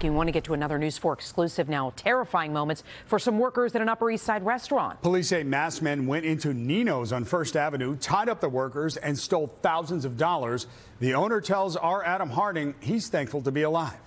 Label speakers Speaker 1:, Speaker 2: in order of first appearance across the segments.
Speaker 1: You want to get to another News 4 exclusive now. Terrifying moments for some workers at an Upper East Side restaurant.
Speaker 2: Police say masked men went into Nino's on First Avenue, tied up the workers, and stole thousands of dollars. The owner tells our Adam Harding he's thankful to be alive.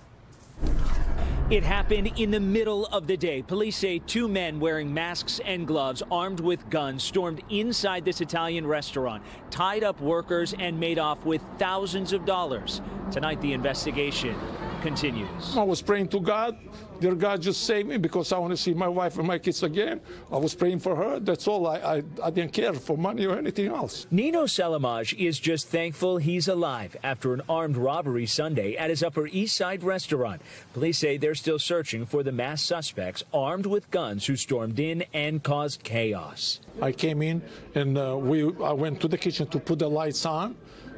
Speaker 3: It happened in the middle of the day. Police say two men wearing masks and gloves, armed with guns, stormed inside this Italian restaurant, tied up workers, and made off with thousands of dollars. Tonight, the investigation continues.
Speaker 4: I was praying to God. Dear God, just save me because I want to see my wife and my kids again. I was praying for her. That's all. I, I, I didn't care for money or anything else.
Speaker 3: Nino Selimaj is just thankful he's alive after an armed robbery Sunday at his Upper East Side restaurant. Police say they're still searching for the masked suspects armed with guns who stormed in and caused chaos.
Speaker 4: I came in and uh, we I went to the kitchen to put the lights on.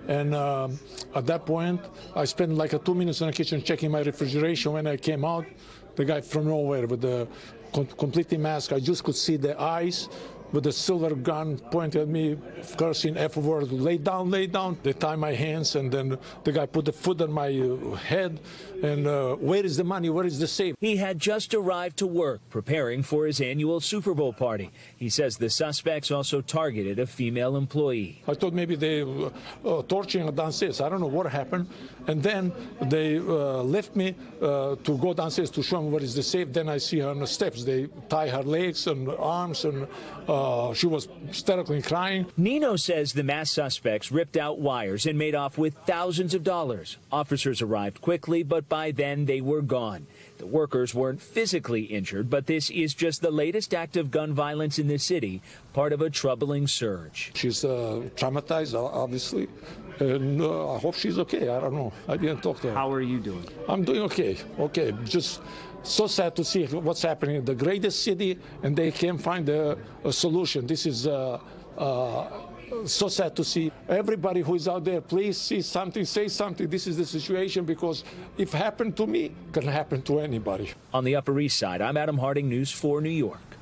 Speaker 4: And um, at that point, I spent like a two minutes in the kitchen checking my refrigeration. When I came out, the guy from nowhere with the completely mask, I just could see the eyes with a silver gun pointed at me, cursing F word, lay down, lay down. They tie my hands, and then the guy put the foot on my uh, head. And uh, where is the money? Where is the safe?
Speaker 3: He had just arrived to work, preparing for his annual Super Bowl party. He says the suspects also targeted a female employee.
Speaker 4: I thought maybe they uh, uh torturing downstairs. I don't know what happened. And then they uh, left me uh, to go downstairs to show me what is the safe. Then I see her on the steps. They tie her legs and arms and uh, she was hysterically crying.
Speaker 3: Nino says the mass suspects ripped out wires and made off with thousands of dollars. Officers arrived quickly, but by then they were gone. The workers weren't physically injured, but this is just the latest act of gun violence in the city, part of a troubling surge.
Speaker 4: She's uh, traumatized, obviously, and uh, I hope she's okay. I don't know. I didn't talk to her.
Speaker 3: How are you doing?
Speaker 4: I'm doing okay. Okay, just so sad to see what's happening in the greatest city, and they can't find a, a solution. This is. Uh, uh, so sad to see everybody who is out there please see something say something this is the situation because if it happened to me it can happen to anybody
Speaker 3: on the upper east side i'm adam harding news 4 new york